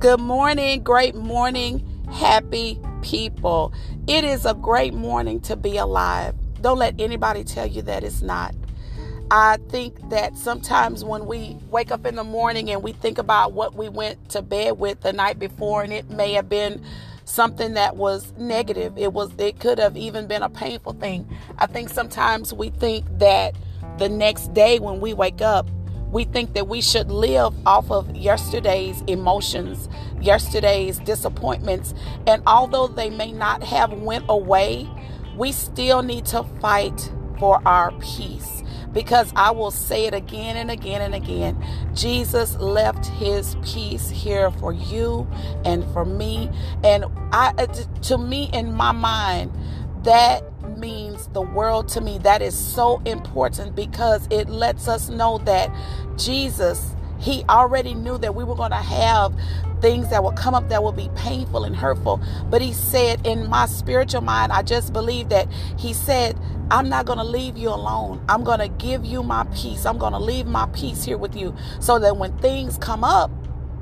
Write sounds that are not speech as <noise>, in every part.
Good morning, great morning, happy people. It is a great morning to be alive. Don't let anybody tell you that it's not. I think that sometimes when we wake up in the morning and we think about what we went to bed with the night before, and it may have been something that was negative. It was it could have even been a painful thing. I think sometimes we think that the next day when we wake up we think that we should live off of yesterday's emotions yesterday's disappointments and although they may not have went away we still need to fight for our peace because I will say it again and again and again. Jesus left his peace here for you and for me. And I to me in my mind, that means the world to me. That is so important because it lets us know that Jesus, He already knew that we were going to have things that will come up that will be painful and hurtful. But He said, in my spiritual mind, I just believe that He said, I'm not going to leave you alone. I'm going to give you my peace. I'm going to leave my peace here with you so that when things come up,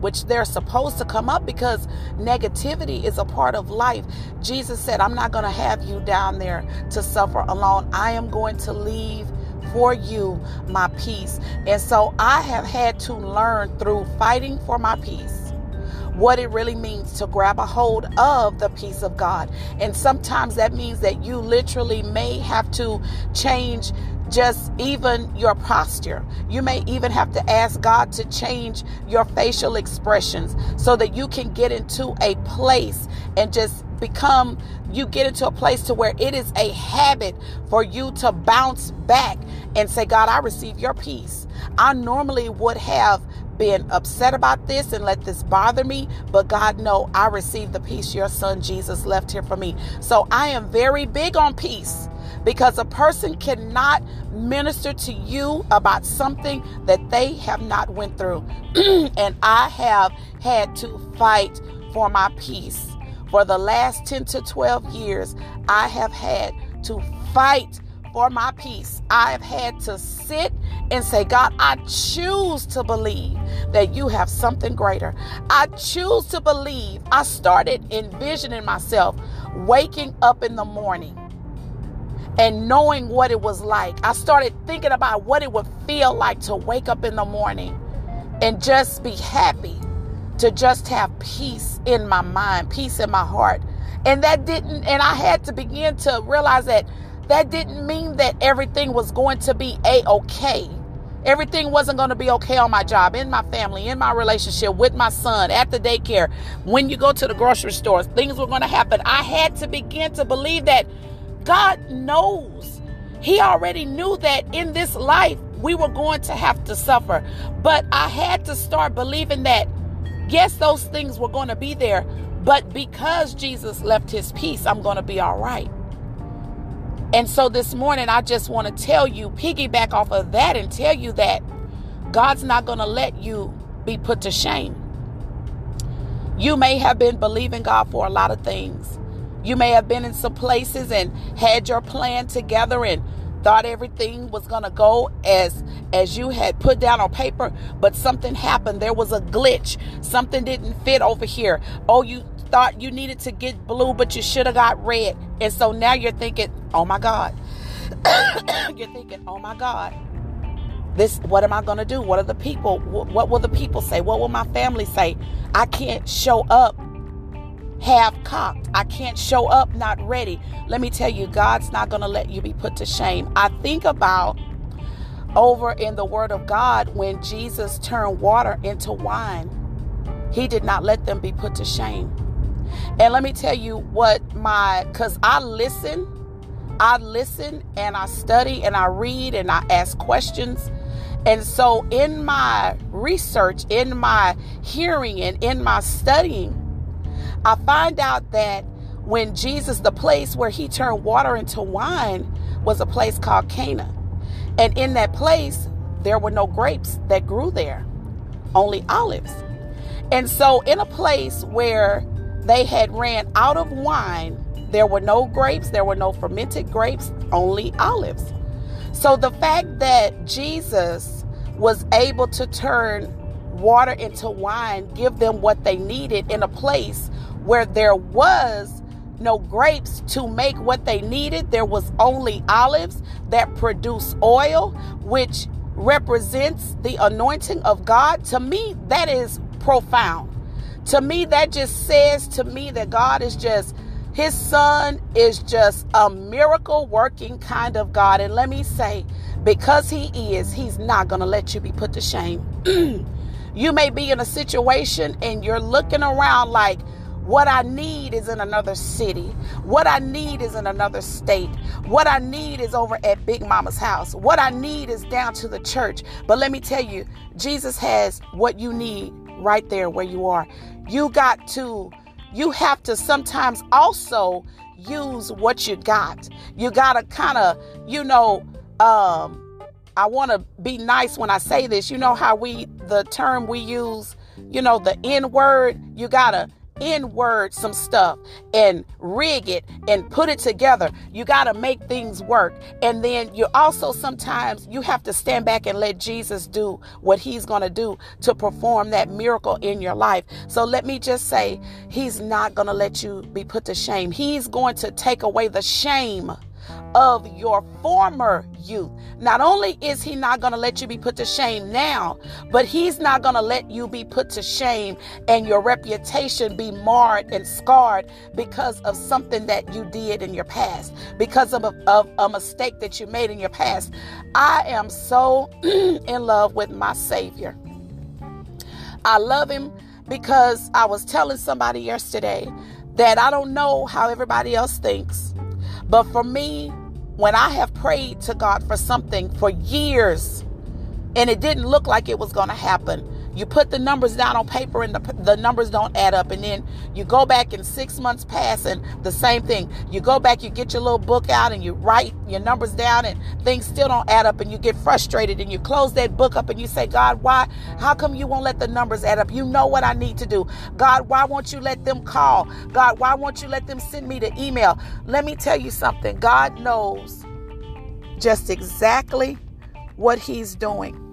which they're supposed to come up because negativity is a part of life. Jesus said, I'm not going to have you down there to suffer alone. I am going to leave for you my peace. And so I have had to learn through fighting for my peace what it really means to grab a hold of the peace of God. And sometimes that means that you literally may have to change just even your posture. You may even have to ask God to change your facial expressions so that you can get into a place and just become you get into a place to where it is a habit for you to bounce back and say God I receive your peace. I normally would have been upset about this and let this bother me, but God, no, I received the peace your son Jesus left here for me. So I am very big on peace because a person cannot minister to you about something that they have not went through <clears throat> and i have had to fight for my peace for the last 10 to 12 years i have had to fight for my peace. I have had to sit and say, God, I choose to believe that you have something greater. I choose to believe. I started envisioning myself waking up in the morning and knowing what it was like. I started thinking about what it would feel like to wake up in the morning and just be happy, to just have peace in my mind, peace in my heart. And that didn't, and I had to begin to realize that that didn't mean that everything was going to be a okay. Everything wasn't going to be okay on my job, in my family, in my relationship with my son, at the daycare. When you go to the grocery store, things were going to happen. I had to begin to believe that God knows. He already knew that in this life we were going to have to suffer. But I had to start believing that, yes, those things were going to be there. But because Jesus left his peace, I'm going to be all right. And so this morning, I just want to tell you, piggyback off of that and tell you that God's not going to let you be put to shame. You may have been believing God for a lot of things. You may have been in some places and had your plan together and thought everything was going to go as as you had put down on paper, but something happened. There was a glitch. Something didn't fit over here. Oh, you thought you needed to get blue, but you should have got red. And so now you're thinking, "Oh my God." <coughs> you're thinking, "Oh my God." This what am I going to do? What are the people what will the people say? What will my family say? I can't show up half cocked. I can't show up not ready. Let me tell you, God's not going to let you be put to shame. I think about over in the Word of God when Jesus turned water into wine, He did not let them be put to shame. And let me tell you what my, because I listen, I listen and I study and I read and I ask questions. And so, in my research, in my hearing, and in my studying, I find out that when Jesus, the place where he turned water into wine, was a place called Cana. And in that place, there were no grapes that grew there, only olives. And so, in a place where they had ran out of wine, there were no grapes, there were no fermented grapes, only olives. So, the fact that Jesus was able to turn water into wine, give them what they needed in a place where there was no grapes to make what they needed. There was only olives that produce oil, which represents the anointing of God. To me, that is profound. To me, that just says to me that God is just, his son is just a miracle working kind of God. And let me say, because he is, he's not going to let you be put to shame. <clears throat> you may be in a situation and you're looking around like, what I need is in another city. What I need is in another state. What I need is over at Big Mama's house. What I need is down to the church. But let me tell you, Jesus has what you need right there where you are. You got to, you have to sometimes also use what you got. You got to kind of, you know, um, I want to be nice when I say this. You know how we, the term we use, you know, the N word, you got to in word some stuff and rig it and put it together. You got to make things work. And then you also sometimes you have to stand back and let Jesus do what he's going to do to perform that miracle in your life. So let me just say, he's not going to let you be put to shame. He's going to take away the shame of your former youth. Not only is he not going to let you be put to shame now, but he's not going to let you be put to shame and your reputation be marred and scarred because of something that you did in your past, because of a, of a mistake that you made in your past. I am so <clears throat> in love with my Savior. I love him because I was telling somebody yesterday that I don't know how everybody else thinks, but for me, when I have prayed to God for something for years and it didn't look like it was going to happen, you put the numbers down on paper and the, the numbers don't add up. And then you go back and six months pass and the same thing. You go back, you get your little book out and you write your numbers down and things still don't add up and you get frustrated and you close that book up and you say, God, why? How come you won't let the numbers add up? You know what I need to do. God, why won't you let them call? God, why won't you let them send me the email? Let me tell you something. God knows just exactly what he's doing.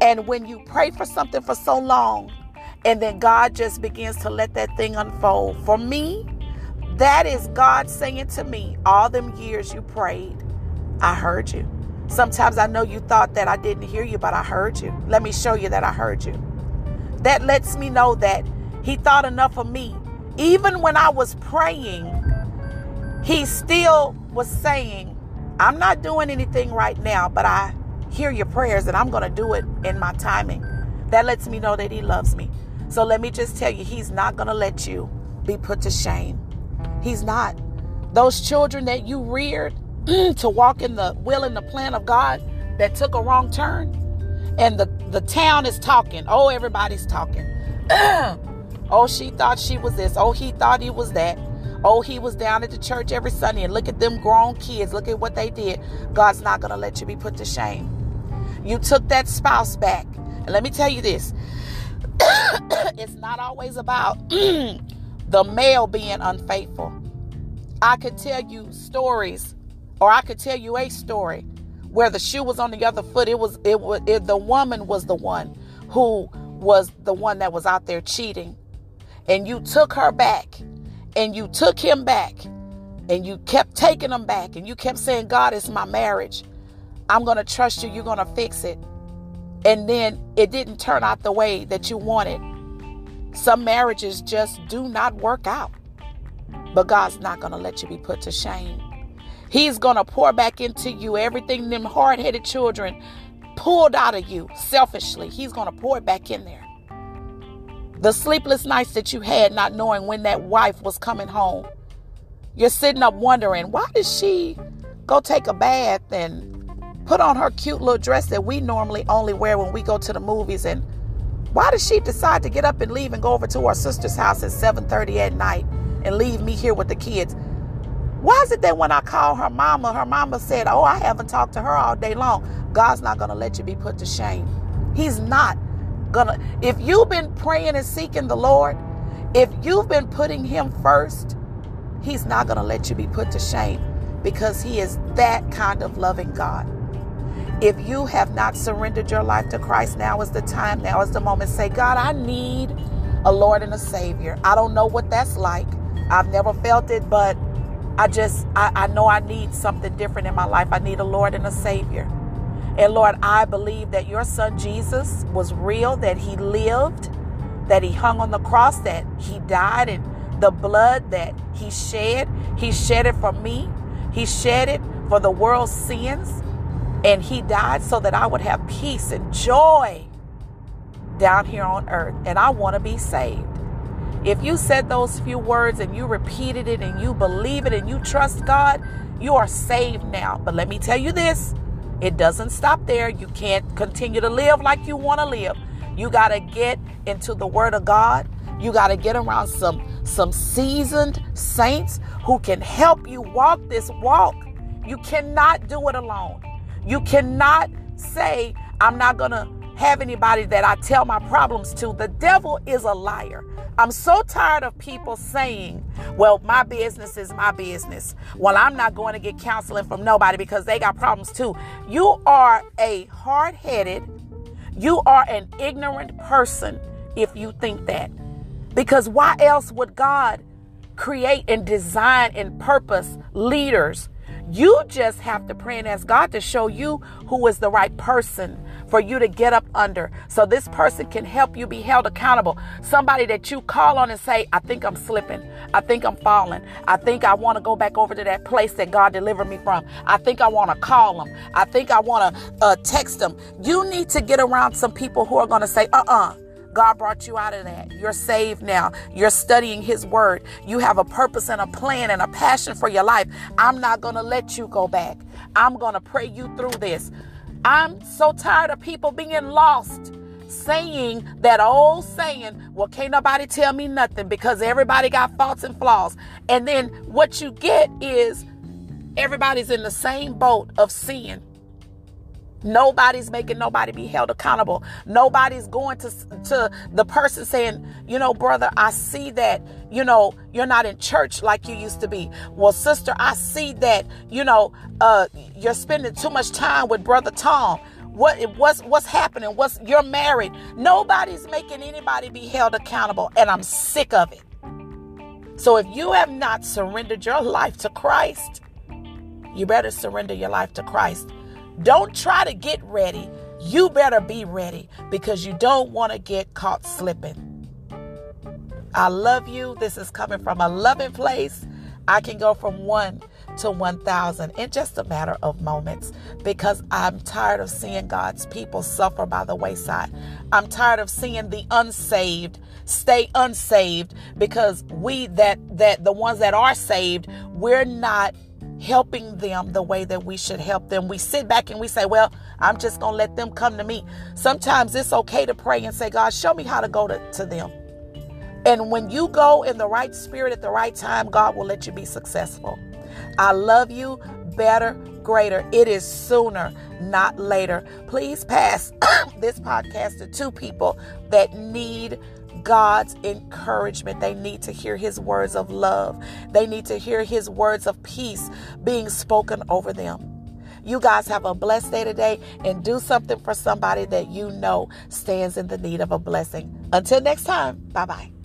And when you pray for something for so long, and then God just begins to let that thing unfold. For me, that is God saying to me, all them years you prayed, I heard you. Sometimes I know you thought that I didn't hear you, but I heard you. Let me show you that I heard you. That lets me know that He thought enough of me. Even when I was praying, He still was saying, I'm not doing anything right now, but I hear your prayers and I'm going to do it in my timing. That lets me know that He loves me. So let me just tell you, He's not going to let you be put to shame. He's not. Those children that you reared <clears throat> to walk in the will and the plan of God that took a wrong turn, and the, the town is talking. Oh, everybody's talking. <clears throat> oh, she thought she was this. Oh, he thought he was that. Oh, he was down at the church every Sunday. And look at them grown kids. Look at what they did. God's not going to let you be put to shame. You took that spouse back. And let me tell you this <coughs> it's not always about <clears throat> the male being unfaithful. I could tell you stories, or I could tell you a story where the shoe was on the other foot. It was it was it, the woman was the one who was the one that was out there cheating, and you took her back, and you took him back, and you kept taking him back, and you kept saying, "God is my marriage." I'm going to trust you. You're going to fix it. And then it didn't turn out the way that you wanted. Some marriages just do not work out. But God's not going to let you be put to shame. He's going to pour back into you everything them hard headed children pulled out of you selfishly. He's going to pour it back in there. The sleepless nights that you had not knowing when that wife was coming home. You're sitting up wondering, why did she go take a bath and put on her cute little dress that we normally only wear when we go to the movies and why does she decide to get up and leave and go over to her sister's house at 7:30 at night and leave me here with the kids? Why is it that when I call her mama, her mama said, "Oh, I haven't talked to her all day long." God's not going to let you be put to shame. He's not going to If you've been praying and seeking the Lord, if you've been putting him first, he's not going to let you be put to shame because he is that kind of loving God. If you have not surrendered your life to Christ, now is the time, now is the moment. Say, God, I need a Lord and a Savior. I don't know what that's like. I've never felt it, but I just, I, I know I need something different in my life. I need a Lord and a Savior. And Lord, I believe that your son Jesus was real, that he lived, that he hung on the cross, that he died, and the blood that he shed, he shed it for me. He shed it for the world's sins. And he died so that I would have peace and joy down here on earth. And I want to be saved. If you said those few words and you repeated it and you believe it and you trust God, you are saved now. But let me tell you this it doesn't stop there. You can't continue to live like you want to live. You got to get into the Word of God. You got to get around some some seasoned saints who can help you walk this walk. You cannot do it alone. You cannot say, I'm not going to have anybody that I tell my problems to. The devil is a liar. I'm so tired of people saying, well, my business is my business. Well, I'm not going to get counseling from nobody because they got problems too. You are a hard headed, you are an ignorant person if you think that. Because why else would God create and design and purpose leaders? You just have to pray and ask God to show you who is the right person for you to get up under so this person can help you be held accountable. Somebody that you call on and say, I think I'm slipping. I think I'm falling. I think I want to go back over to that place that God delivered me from. I think I want to call them. I think I want to uh, text them. You need to get around some people who are going to say, uh uh-uh. uh God brought you out of that. You're saved now. You're studying His Word. You have a purpose and a plan and a passion for your life. I'm not going to let you go back. I'm going to pray you through this. I'm so tired of people being lost saying that old saying, well, can't nobody tell me nothing because everybody got faults and flaws. And then what you get is everybody's in the same boat of sin. Nobody's making nobody be held accountable. Nobody's going to to the person saying, "You know, brother, I see that, you know, you're not in church like you used to be." Well, sister, I see that, you know, uh you're spending too much time with brother Tom. What what's what's happening? What's you're married? Nobody's making anybody be held accountable, and I'm sick of it. So if you have not surrendered your life to Christ, you better surrender your life to Christ don't try to get ready. You better be ready because you don't want to get caught slipping. I love you. This is coming from a loving place. I can go from one to 1,000 in just a matter of moments because I'm tired of seeing God's people suffer by the wayside. I'm tired of seeing the unsaved stay unsaved because we that that the ones that are saved, we're not helping them the way that we should help them. We sit back and we say, Well, I'm just going to let them come to me. Sometimes it's okay to pray and say, God, show me how to go to, to them. And when you go in the right spirit at the right time, God will let you be successful. I love you better, greater. It is sooner, not later. Please pass <coughs> this podcast to two people that need God's encouragement. They need to hear His words of love. They need to hear His words of peace being spoken over them. You guys have a blessed day today and do something for somebody that you know stands in the need of a blessing. Until next time, bye bye.